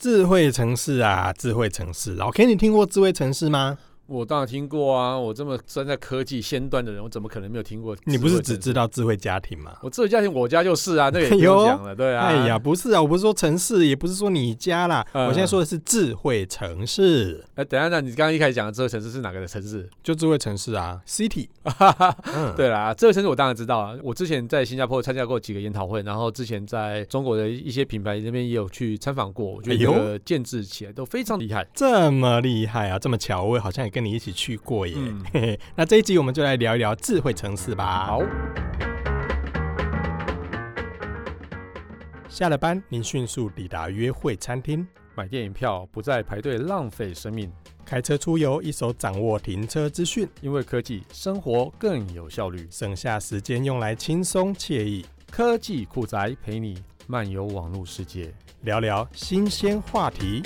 智慧城市啊，智慧城市，老 K，你听过智慧城市吗？我当然听过啊！我这么站在科技先端的人，我怎么可能没有听过？你不是只知道智慧家庭吗？我智慧家庭，我家就是啊，那个也不用讲了，对啊。哎呀，不是啊，我不是说城市，也不是说你家啦，嗯、我现在说的是智慧城市。哎、呃，等一下，那你刚刚一开始讲的智慧城市是哪个的城市？就智慧城市啊，City。嗯、对啦，智慧城市我当然知道啊。我之前在新加坡参加过几个研讨会，然后之前在中国的一些品牌那边也有去参访过，我觉得这个建制起来都非常厉害。这么厉害啊，这么巧，我好像也跟你一起去过。嗯、嘿嘿，那这一集我们就来聊一聊智慧城市吧。好，下了班，您迅速抵达约会餐厅，买电影票不再排队浪费生命，开车出游一手掌握停车资讯，因为科技生活更有效率，省下时间用来轻松惬意。科技酷宅陪你漫游网络世界，聊聊新鲜话题。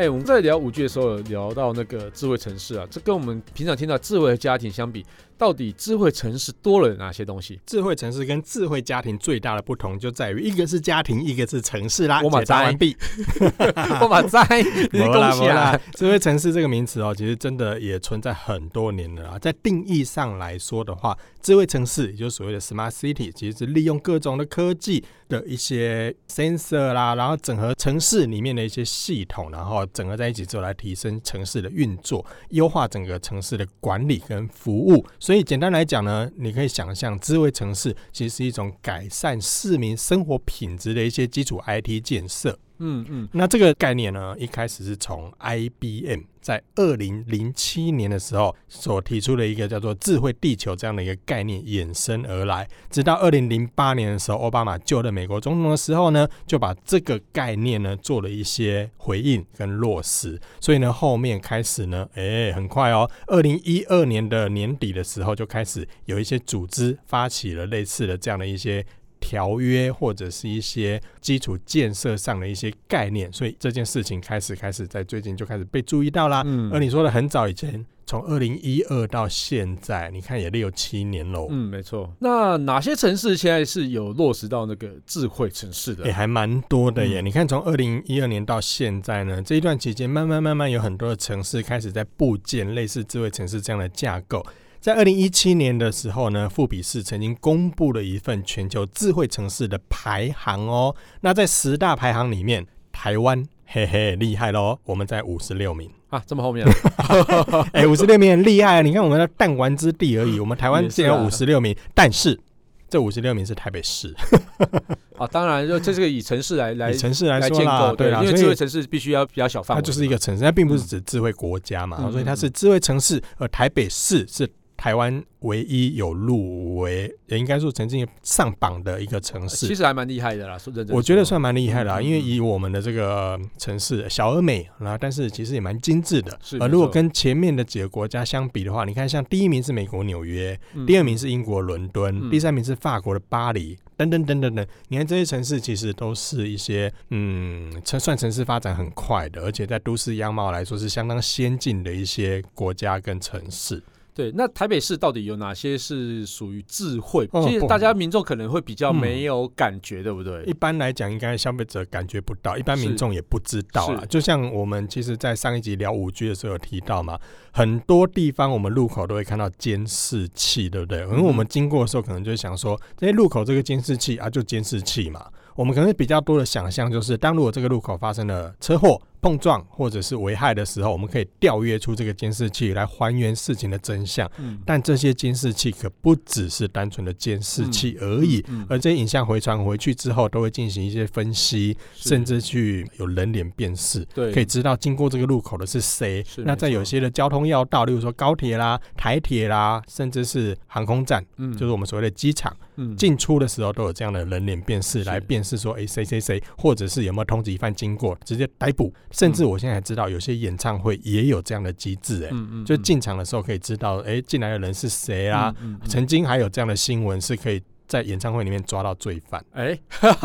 哎、我们在聊五 G 的时候，聊到那个智慧城市啊，这跟我们平常听到智慧的家庭相比，到底智慧城市多了哪些东西？智慧城市跟智慧家庭最大的不同就在于，一个是家庭，一个是城市啦。我马摘完毕，我马摘，恭喜啦！智慧城市这个名词哦，其实真的也存在很多年了啊。在定义上来说的话，智慧城市也就是所谓的 smart city，其实是利用各种的科技的一些 sensor 啦，然后整合城市里面的一些系统，然后整合在一起之后来提升城市的运作，优化整个城市的管理跟服务。所以简单来讲呢，你可以想象，智慧城市其实是一种改善市民生活品质的一些基础 IT 建设。嗯嗯，那这个概念呢，一开始是从 IBM 在二零零七年的时候所提出的一个叫做“智慧地球”这样的一个概念衍生而来，直到二零零八年的时候，奥巴马就任美国总统的时候呢，就把这个概念呢做了一些回应跟落实。所以呢，后面开始呢，哎、很快哦，二零一二年的年底的时候，就开始有一些组织发起了类似的这样的一些。条约或者是一些基础建设上的一些概念，所以这件事情开始开始在最近就开始被注意到啦。嗯，而你说的很早以前，从二零一二到现在，你看也六七年喽。嗯，没错。那哪些城市现在是有落实到那个智慧城市的？也、欸、还蛮多的耶。嗯、你看，从二零一二年到现在呢，这一段期间，慢慢慢慢有很多的城市开始在部建类似智慧城市这样的架构。在二零一七年的时候呢，富比士曾经公布了一份全球智慧城市的排行哦。那在十大排行里面，台湾嘿嘿厉害喽，我们在五十六名啊，这么后面啊？哎、欸，五十六名很厉害啊！你看我们的弹丸之地而已，我们台湾只有五十六名，是啊、但是这五十六名是台北市 啊。当然，就这是个以城市来来城市来说啦，对啦，因为智慧城市必须要比较小范围，它就是一个城市，它并不是指智慧国家嘛，嗯、所以它是智慧城市，而台北市是。台湾唯一有入围，也应该说曾经上榜的一个城市，其实还蛮厉害的啦。说真的，我觉得算蛮厉害的啦，因为以我们的这个城市小而美，然后但是其实也蛮精致的。而如果跟前面的几个国家相比的话，你看像第一名是美国纽约，第二名是英国伦敦，第三名是法国的巴黎，等等等等等。你看这些城市其实都是一些嗯，算算城市发展很快的，而且在都市样貌来说是相当先进的一些国家跟城市。对，那台北市到底有哪些是属于智慧？其实大家民众可能会比较没有感觉，对不对？一般来讲，应该消费者感觉不到，一般民众也不知道啊。就像我们其实，在上一集聊五 G 的时候有提到嘛，很多地方我们路口都会看到监视器，对不对？因为我们经过的时候，可能就想说，这些路口这个监视器啊，就监视器嘛。我们可能比较多的想象就是，当如果这个路口发生了车祸，碰撞或者是危害的时候，我们可以调阅出这个监视器来还原事情的真相。嗯，但这些监视器可不只是单纯的监视器而已，嗯嗯、而这些影像回传回去之后，都会进行一些分析，甚至去有人脸辨识，对，可以知道经过这个路口的是谁。是那在有些的交通要道，例如说高铁啦、台铁啦，甚至是航空站，嗯，就是我们所谓的机场，嗯，进出的时候都有这样的人脸辨识来辨识说，哎，谁谁谁，或者是有没有通缉犯经过，直接逮捕。甚至我现在还知道，有些演唱会也有这样的机制，哎，就进场的时候可以知道，哎，进来的人是谁啊？曾经还有这样的新闻是可以在演唱会里面抓到罪犯。哎、欸，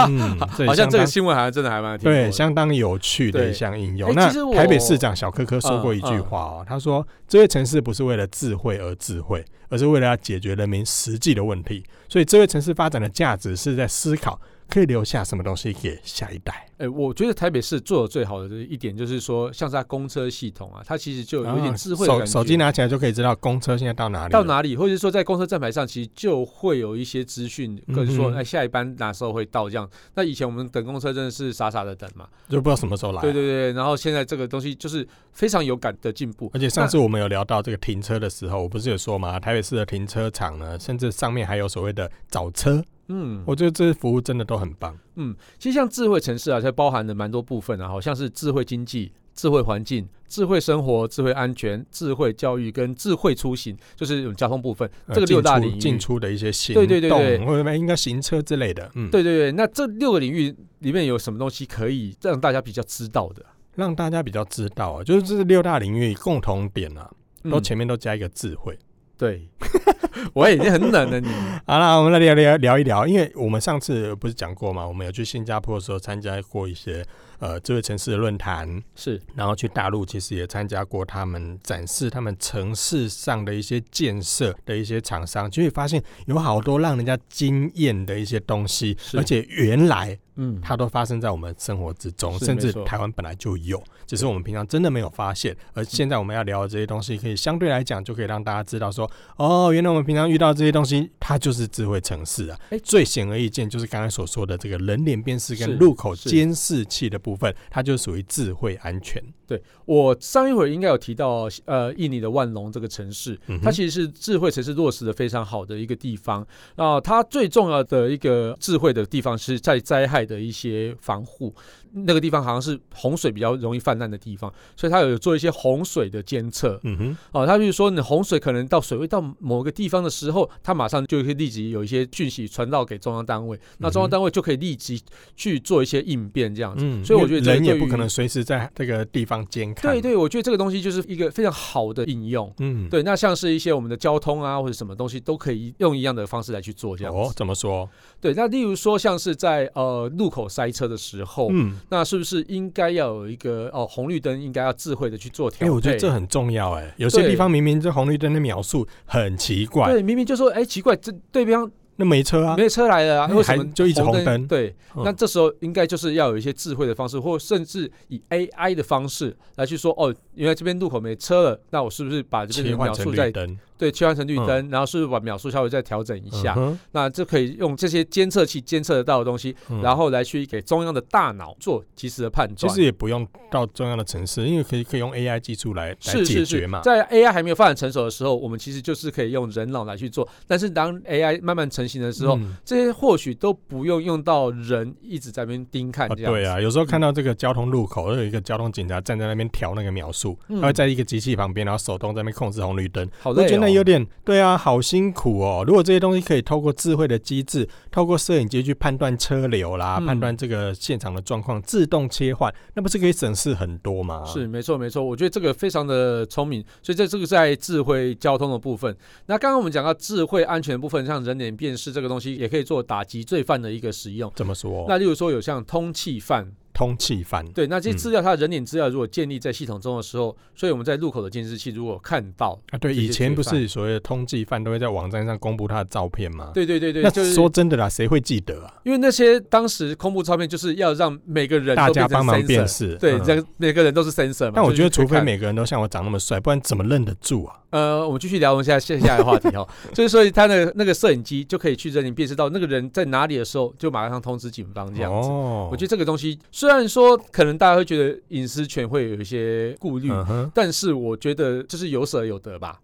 嗯，好像这个新闻好像真的还蛮对，相当有趣的一项应用。那台北市长小柯柯说过一句话哦，嗯嗯、他说：“智慧城市不是为了智慧而智慧，而是为了要解决人民实际的问题。所以，智慧城市发展的价值是在思考。”可以留下什么东西给下一代？哎、欸，我觉得台北市做的最好的一点就是说，像是它公车系统啊，它其实就有一点智慧的感觉。手手机拿起来就可以知道公车现在到哪里，到哪里，或者说在公车站牌上，其实就会有一些资讯，跟说哎下一班哪时候会到这样。那以前我们等公车真的是傻傻的等嘛，就不知道什么时候来、啊。对对对，然后现在这个东西就是非常有感的进步。而且上次我们有聊到这个停车的时候，我不是有说嘛，台北市的停车场呢，甚至上面还有所谓的找车。嗯，我觉得这些服务真的都很棒。嗯，其实像智慧城市啊，它包含了蛮多部分啊，好像是智慧经济、智慧环境、智慧生活、智慧安全、智慧教育跟智慧出行，就是有交通部分。这个六大领域进出的一些行动，对对对对，或者应该行车之类的。嗯，对对对。那这六个领域里面有什么东西可以让大家比较知道的？让大家比较知道啊，就是这六大领域共同点啊，都前面都加一个智慧。嗯对，我已经很冷了你。好了，我们来聊聊聊一聊，因为我们上次不是讲过嘛？我们有去新加坡的时候参加过一些呃智慧城市的论坛，是，然后去大陆其实也参加过他们展示他们城市上的一些建设的一些厂商，就会发现有好多让人家惊艳的一些东西，而且原来。嗯，它都发生在我们生活之中，甚至台湾本来就有，只是我们平常真的没有发现。而现在我们要聊的这些东西，可以相对来讲，就可以让大家知道说，哦，原来我们平常遇到这些东西，它就是智慧城市啊。欸、最显而易见就是刚才所说的这个人脸辨识跟路口监视器的部分，它就属于智慧安全。对，我上一回应该有提到，呃，印尼的万隆这个城市，它其实是智慧城市落实的非常好的一个地方。那，它最重要的一个智慧的地方是在灾害的一些防护。那个地方好像是洪水比较容易泛滥的地方，所以它有做一些洪水的监测。嗯哼，哦，它比如说你洪水可能到水位到某个地方的时候，它马上就可以立即有一些讯息传到给中央单位，那中央单位就可以立即去做一些应变这样子。嗯，所以我觉得人也不可能随时在这个地方监看。对对，我觉得这个东西就是一个非常好的应用。嗯，对，那像是一些我们的交通啊或者什么东西都可以用一样的方式来去做这样子。哦，怎么说？对，那例如说像是在呃路口塞车的时候，嗯。那是不是应该要有一个哦红绿灯应该要智慧的去做调整？哎，我觉得这很重要哎。有些地方明明这红绿灯的秒数很奇怪，对，明明就说哎奇怪，这对方那没车啊，没车来了啊，为什么就一直红灯？对，那这时候应该就是要有一些智慧的方式，或甚至以 AI 的方式来去说哦，原来这边路口没车了，那我是不是把这边的秒数再对，切换成绿灯，嗯、然后是不是把秒数稍微再调整一下？嗯、那就可以用这些监测器监测得到的东西，嗯、然后来去给中央的大脑做及时的判断。其实也不用到中央的城市，因为可以可以用 AI 技术来来解决嘛。在 AI 还没有发展成熟的时候，我们其实就是可以用人脑来去做。但是当 AI 慢慢成型的时候，嗯、这些或许都不用用到人一直在那边盯看这样、啊。对啊，有时候看到这个交通路口，有一个交通警察站在那边调那个秒数，嗯、他会在一个机器旁边，然后手动在那边控制红绿灯。好累、哦。有点对啊，好辛苦哦。如果这些东西可以透过智慧的机制，透过摄影机去判断车流啦，嗯、判断这个现场的状况，自动切换，那不是可以省事很多吗？是，没错，没错。我觉得这个非常的聪明。所以在这个在智慧交通的部分，那刚刚我们讲到智慧安全的部分，像人脸辨识这个东西，也可以做打击罪犯的一个使用。怎么说？那例如说有像通缉犯。通缉犯对，那这些资料，它的人脸资料如果建立在系统中的时候，嗯、所以我们在路口的监视器如果看到啊，对，以前不是所谓的通缉犯都会在网站上公布他的照片吗？对对对对，那说真的啦，谁会记得啊？因为那些当时公布照片就是要让每个人大家帮忙辨识，对，每个人都是 sensor 嘛。但我觉得，除非每个人都像我长那么帅，不然怎么认得住啊？呃，我们继续聊我们现在线下的话题哈，就是说他的那个摄影机就可以去人脸辨识到那个人在哪里的时候，就马上通知警方这样子。哦，我觉得这个东西虽然说可能大家会觉得隐私权会有一些顾虑，嗯、哼但是我觉得就是有舍有得吧。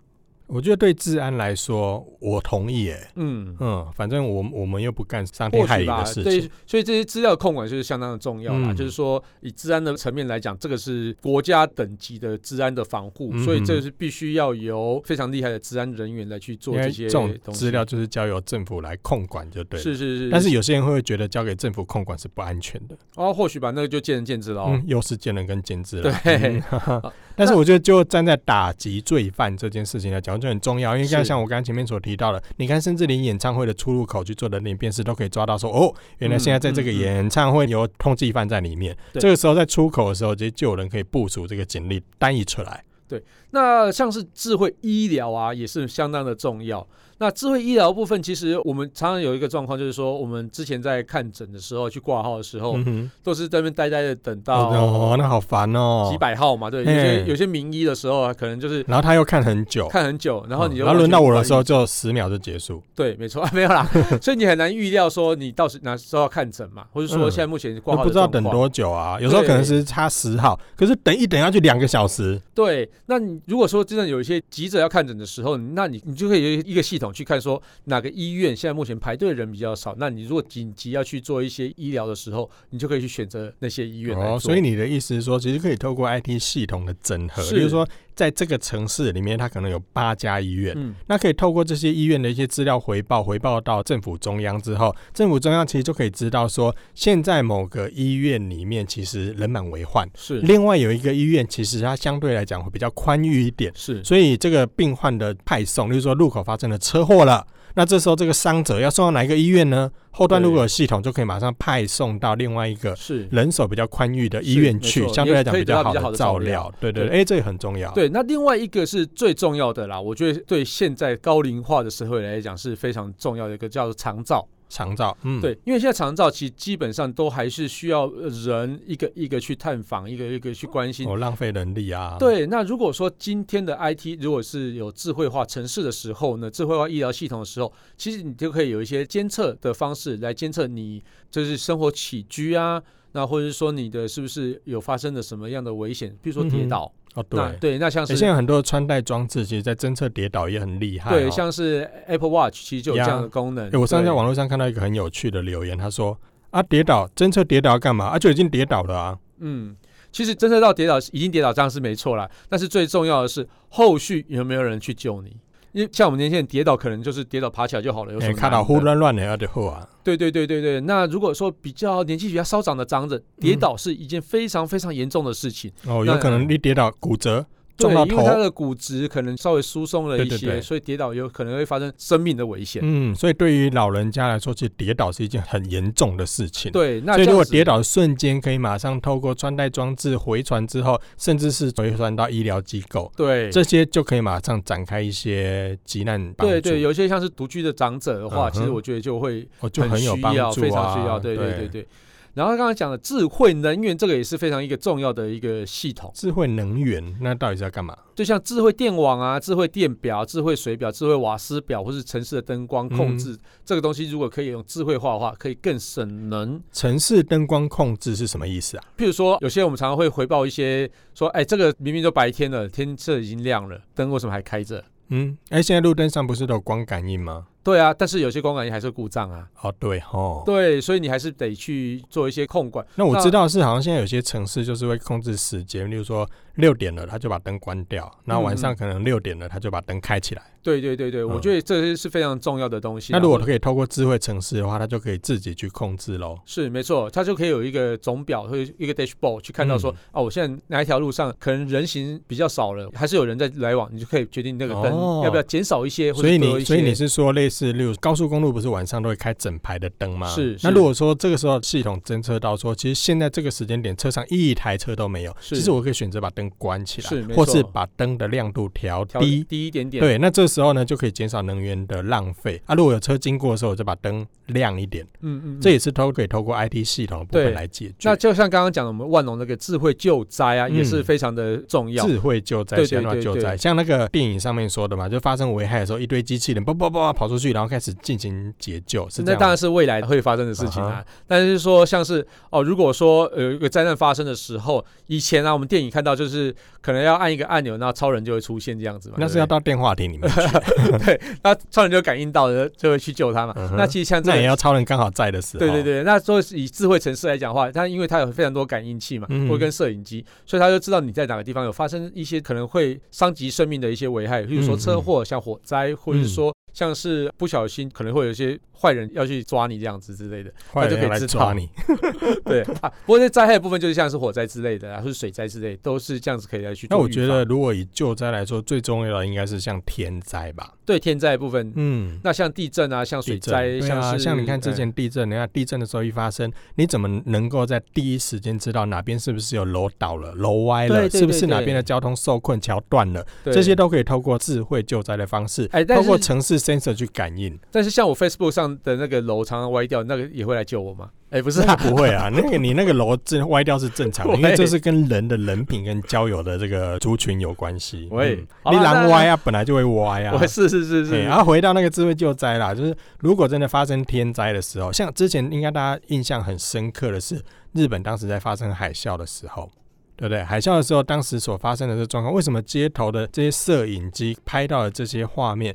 我觉得对治安来说，我同意诶。嗯嗯，反正我我们又不干伤天害理的事情，对，所以这些资料控管就是相当的重要啦。嗯、就是说，以治安的层面来讲，这个是国家等级的治安的防护，嗯、所以这个是必须要由非常厉害的治安人员来去做这些。这种资料就是交由政府来控管就对了。是是是。但是有些人会觉得交给政府控管是不安全的。哦，或许吧，那个就见仁见智喽。嗯，又是见仁跟见智了。对。但是我觉得，就站在打击罪犯这件事情来讲，就很重要。因为像像我刚刚前面所提到的，你看，甚至连演唱会的出入口去做人脸辨识都可以抓到，说哦，原来现在在这个演唱会有通缉犯在里面。这个时候在出口的时候，直接就有人可以部署这个警力单一出来。对，那像是智慧医疗啊，也是相当的重要。那智慧医疗部分，其实我们常常有一个状况，就是说，我们之前在看诊的时候，去挂号的时候，嗯、都是在那边呆呆的等到哦，那好烦哦，几百号嘛，对，有些有些名医的时候啊，可能就是，然后他又看很久，看很久，然后你就、嗯，然后轮到我的时候就十秒就结束，对，没错，没有啦，所以你很难预料说你到时哪时候要看诊嘛，或者说现在目前挂号、嗯、不知道等多久啊，有时候可能是差十号，可是等一等要去两个小时，对，那你如果说真的有一些急着要看诊的时候，那你你就可以有一个系统去看说。哪个医院现在目前排队的人比较少？那你如果紧急要去做一些医疗的时候，你就可以去选择那些医院。哦，所以你的意思是说，其实可以透过 IT 系统的整合，比如说在这个城市里面，它可能有八家医院，嗯，那可以透过这些医院的一些资料回报，回报到政府中央之后，政府中央其实就可以知道说，现在某个医院里面其实人满为患，是。另外有一个医院，其实它相对来讲会比较宽裕一点，是，所以这个病患的派送，例如说路口发生了车祸了。那这时候，这个伤者要送到哪一个医院呢？后端如果有系统，就可以马上派送到另外一个人手比较宽裕的医院去，相对来讲比较好的照料。对对，對，哎、欸，这也很重要。对，那另外一个是最重要的啦，我觉得对现在高龄化的社会来讲是非常重要的一个叫做长照。长照，嗯，对，因为现在长照其实基本上都还是需要人一个一个去探访，一个一个去关心，哦，浪费人力啊。对，那如果说今天的 IT 如果是有智慧化城市的时候呢，智慧化医疗系统的时候，其实你就可以有一些监测的方式来监测你就是生活起居啊，那或者是说你的是不是有发生了什么样的危险，比如说跌倒。嗯哦，对对，那像是、欸、现在很多穿戴装置，其实在侦测跌倒也很厉害、哦。对，像是 Apple Watch 其实就有这样的功能。欸、我上次在网络上看到一个很有趣的留言，他说：“啊，跌倒侦测跌倒要干嘛？啊，就已经跌倒了啊。”嗯，其实侦测到跌倒已经跌倒这样是没错啦，但是最重要的是后续有没有人去救你。因为像我们年轻人跌倒，可能就是跌倒爬起来就好了。有什么看到胡乱乱的要得后啊？对对对对对。那如果说比较年纪比较稍长的长者，跌倒是一件非常非常严重的事情。嗯、哦，有可能你跌倒骨折。对，因为他的骨质可能稍微疏松了一些，对对对，所以跌倒有可能会发生生命的危险。嗯，所以对于老人家来说，其实跌倒是一件很严重的事情。对，那所以如果跌倒的瞬间可以马上透过穿戴装置回传之后，甚至是回传到医疗机构，对，这些就可以马上展开一些急难。对对，有些像是独居的长者的话，嗯、其实我觉得就会就很有帮助、啊，非常需要。对对对对，对。然后刚才讲的智慧能源，这个也是非常一个重要的一个系统。智慧能源那到底是要干嘛？就像智慧电网啊、智慧电表、智慧水表、智慧瓦斯表，或是城市的灯光控制，嗯、这个东西如果可以用智慧化的话，可以更省能。城市灯光控制是什么意思啊？譬如说，有些我们常常会回报一些说，哎，这个明明都白天了，天色已经亮了，灯为什么还开着？嗯，哎，现在路灯上不是都有光感应吗？对啊，但是有些光感应还是故障啊。哦，对哦，对，所以你还是得去做一些控管。那我知道是好像现在有些城市就是会控制时间，例如说六点了，他就把灯关掉，然后晚上可能六点了，他就把灯开起来。对对对对，我觉得这些是非常重要的东西。那如果可以透过智慧城市的话，它就可以自己去控制喽。是没错，它就可以有一个总表或者一个 dashboard 去看到说，哦，我现在哪一条路上可能人行比较少了，还是有人在来往，你就可以决定那个灯要不要减少一些。所以你所以你是说类似例如高速公路不是晚上都会开整排的灯吗？是。那如果说这个时候系统侦测到说，其实现在这个时间点车上一台车都没有，其实我可以选择把灯关起来，是，或是把灯的亮度调低低一点点。对，那这时候呢就可以减少能源的浪费啊！如果有车经过的时候，我就把灯亮一点。嗯嗯，这也是都可以透过 IT 系统的部分来解决。那就像刚刚讲的，我们万隆那个智慧救灾啊，也是非常的重要。智慧救灾，对对救灾，像那个电影上面说的嘛，就发生危害的时候，一堆机器人叭叭叭跑出去，然后开始进行解救。是。那当然是未来会发生的事情啊。但是说像是哦，如果说有一个灾难发生的时候，以前啊，我们电影看到就是可能要按一个按钮，那超人就会出现这样子嘛。那是要到电话亭里面去。对。那超人就感应到了，就会去救他嘛。嗯、那其实像这样，那也要超人刚好在的时候。对对对，那说以智慧城市来讲的话，它因为它有非常多感应器嘛，或、嗯、跟摄影机，所以他就知道你在哪个地方有发生一些可能会伤及生命的一些危害，比如说车祸、像火灾，或者是说像是不小心可能会有一些坏人要去抓你这样子之类的，坏人来抓你。对啊，不过这灾害的部分就是像是火灾之类的，或是水灾之类，都是这样子可以来去。那我觉得，如果以救灾来说，最重要的应该是像天灾吧？对，天灾的部分，嗯，那像地震啊，像水灾，像啊，像你看之前地震，你看地震的时候一发生，你怎么能够在第一时间知道哪边是不是有楼倒了、楼歪了，是不是哪边的交通受困、桥断了？这些都可以透过智慧救灾的方式，哎，透过城市 sensor 去感应。但是像我 Facebook 上的那个楼常常歪掉，那个也会来救我吗？哎，不是，啊不会啊。那个你那个楼这歪掉是正常的，因为这是跟人的人品跟交友的这个族群有关系。喂，你狼歪啊，本来就会歪啊。是是是是。然后回到那个智慧救灾啦，就是如果真的发生天灾的时候，像之前应该大家印象很深刻的是，日本当时在发生海啸的时候，对不对？海啸的时候，当时所发生的这状况，为什么街头的这些摄影机拍到的这些画面，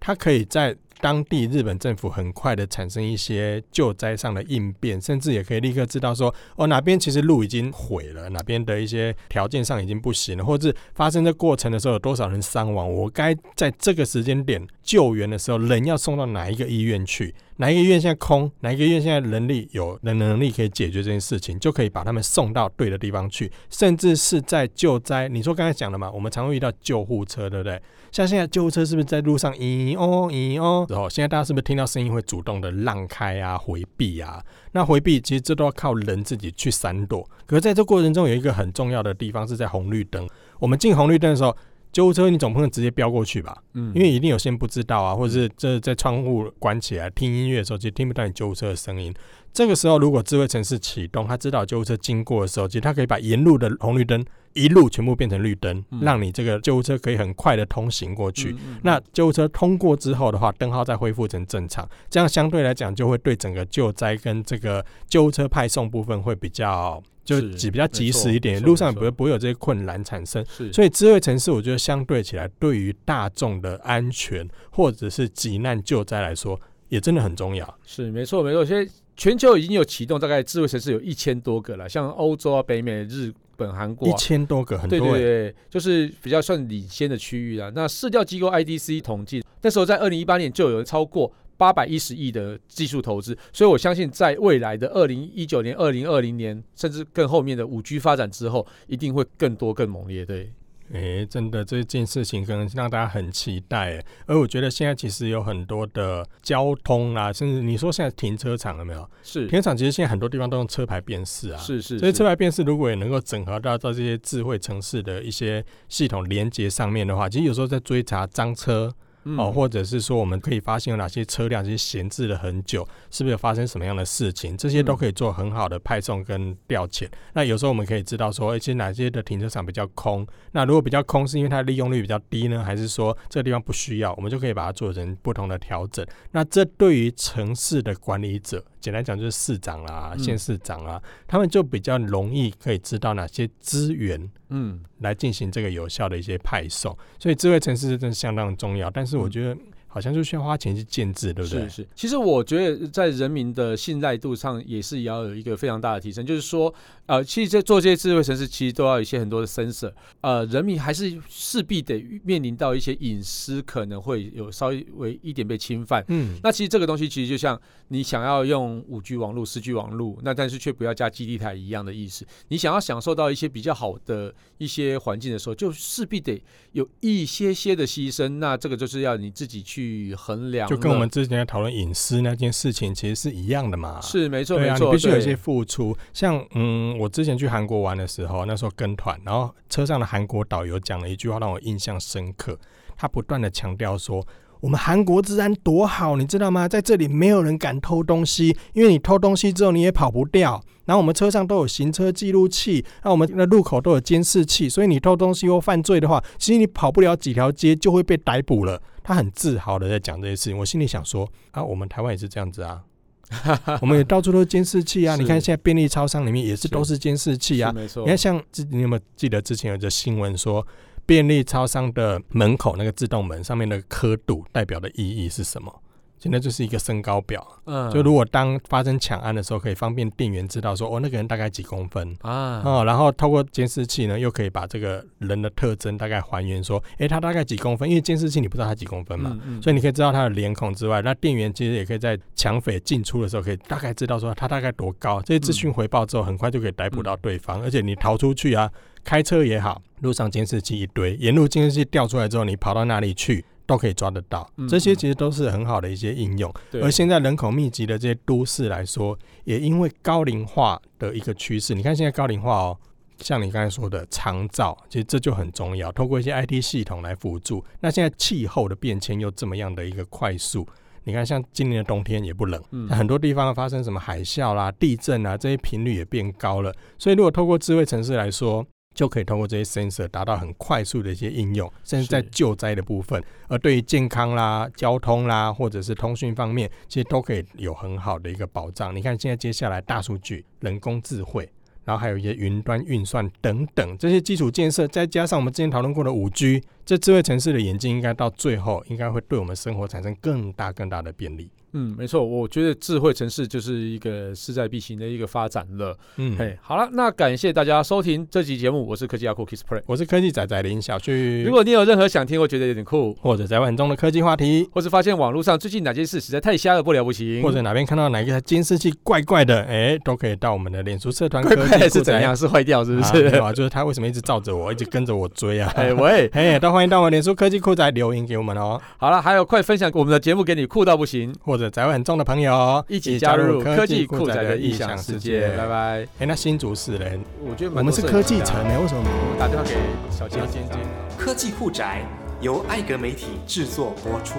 它可以在当地日本政府很快的产生一些救灾上的应变，甚至也可以立刻知道说，哦，哪边其实路已经毁了，哪边的一些条件上已经不行了，或者是发生这过程的时候有多少人伤亡，我该在这个时间点救援的时候，人要送到哪一个医院去？哪一个医院现在空？哪一个医院现在人力有能能力可以解决这件事情，就可以把他们送到对的地方去，甚至是在救灾。你说刚才讲的嘛，我们常会遇到救护车，对不对？像现在救护车是不是在路上咦哦咦哦？然后现在大家是不是听到声音会主动的让开啊、回避啊？那回避其实这都要靠人自己去闪躲。可是在这过程中有一个很重要的地方是在红绿灯。我们进红绿灯的时候，救护车你总不能直接飙过去吧？嗯，因为一定有些人不知道啊，或者是这在窗户关起来听音乐的时候，其实听不到你救护车的声音。这个时候，如果智慧城市启动，它知道救护车经过的时候，其实它可以把沿路的红绿灯一路全部变成绿灯，嗯、让你这个救护车可以很快的通行过去。嗯嗯、那救护车通过之后的话，灯号再恢复成正常，这样相对来讲就会对整个救灾跟这个救护车派送部分会比较就比较及时一点，路上不会不会有这些困难产生。所以智慧城市，我觉得相对起来，对于大众的安全或者是急难救灾来说，也真的很重要。是没错没错，现在。全球已经有启动，大概智慧城市有一千多个了，像欧洲啊、北美、日本、韩国，一千多个，很多。对对对，就是比较算领先的区域了。那市调机构 IDC 统计，那时候在二零一八年就有超过八百一十亿的技术投资，所以我相信在未来的二零一九年、二零二零年，甚至更后面的五 G 发展之后，一定会更多、更猛烈。对。哎、欸，真的这件事情可能让大家很期待。而我觉得现在其实有很多的交通啊，甚至你说现在停车场有没有？是停车场，其实现在很多地方都用车牌辨识啊。是是，是。所以车牌辨识如果也能够整合到到这些智慧城市的一些系统连接上面的话，其实有时候在追查赃车。哦，或者是说，我们可以发现有哪些车辆其实闲置了很久，是不是有发生什么样的事情？这些都可以做很好的派送跟调遣。嗯、那有时候我们可以知道说，而且哪些的停车场比较空？那如果比较空，是因为它的利用率比较低呢，还是说这个地方不需要？我们就可以把它做成不同的调整。那这对于城市的管理者，简单讲就是市长啦、县市长啦，嗯、他们就比较容易可以知道哪些资源，嗯，来进行这个有效的一些派送。所以智慧城市真的相当重要，但是我觉得。好像就需要花钱去建置，对不对？是是。其实我觉得在人民的信赖度上也是要有一个非常大的提升。就是说，呃，其实在做这些智慧城市，其实都要有一些很多的 sensor。呃，人民还是势必得面临到一些隐私可能会有稍微一点被侵犯。嗯。那其实这个东西其实就像你想要用五 G 网络、四 G 网络，那但是却不要加基地台一样的意思。你想要享受到一些比较好的一些环境的时候，就势必得有一些些的牺牲。那这个就是要你自己去。去衡量，就跟我们之前在讨论隐私那件事情，其实是一样的嘛。是没错，没错，你必须有一些付出。像嗯，我之前去韩国玩的时候，那时候跟团，然后车上的韩国导游讲了一句话让我印象深刻。他不断的强调说，我们韩国治安多好，你知道吗？在这里没有人敢偷东西，因为你偷东西之后你也跑不掉。然后我们车上都有行车记录器，那我们的路口都有监视器，所以你偷东西或犯罪的话，其实你跑不了几条街就会被逮捕了。他很自豪的在讲这些事情，我心里想说啊，我们台湾也是这样子啊，我们也到处都是监视器啊。你看现在便利超商里面也是都是监视器啊。没错。你看像你有没有记得之前有个新闻说，便利超商的门口那个自动门上面的刻度代表的意义是什么？现在就是一个身高表，嗯，就如果当发生抢案的时候，可以方便店员知道说，哦，那个人大概几公分啊，哦，然后透过监视器呢，又可以把这个人的特征大概还原，说，哎，他大概几公分？因为监视器你不知道他几公分嘛，嗯嗯、所以你可以知道他的脸孔之外，那店员其实也可以在抢匪进出的时候，可以大概知道说他大概多高。这些资讯回报之后，很快就可以逮捕到对方，嗯、而且你逃出去啊，开车也好，路上监视器一堆，沿路监视器调出来之后，你跑到哪里去？都可以抓得到，这些其实都是很好的一些应用。嗯、而现在人口密集的这些都市来说，也因为高龄化的一个趋势，你看现在高龄化哦，像你刚才说的长照，其实这就很重要。透过一些 IT 系统来辅助。那现在气候的变迁又这么样的一个快速，你看像今年的冬天也不冷，嗯、很多地方发生什么海啸啦、地震啊，这些频率也变高了。所以如果透过智慧城市来说，就可以通过这些 sensor 达到很快速的一些应用，甚至在救灾的部分，而对于健康啦、交通啦，或者是通讯方面，其实都可以有很好的一个保障。你看，现在接下来大数据、人工智慧，然后还有一些云端运算等等这些基础建设，再加上我们之前讨论过的五 G，这智慧城市的演进，应该到最后应该会对我们生活产生更大更大的便利。嗯，没错，我觉得智慧城市就是一个势在必行的一个发展了。嗯，嘿，好了，那感谢大家收听这集节目，我是科技阿酷 Kissplay，我是科技仔仔林小旭。如果你有任何想听或觉得有点酷，或者在玩中的科技话题，或是发现网络上最近哪件事实在太瞎了不了不行，或者哪边看到哪一个监视器怪怪的，哎，都可以到我们的脸书社团。怪怪的是怎样？是坏掉是不是？啊，啊，就是他为什么一直照着我，一直跟着我追啊？哎喂，哎，都欢迎到我们脸书科技酷仔留言给我们哦。好了，还有快分享我们的节目给你酷到不行，或者在玩中的朋友。一起加入科技酷宅的异想世界，拜拜。哎，那新竹市人，我觉得我们是科技城呢，为什么我们打电话给小尖尖尖？科技酷宅由艾格媒体制作播出。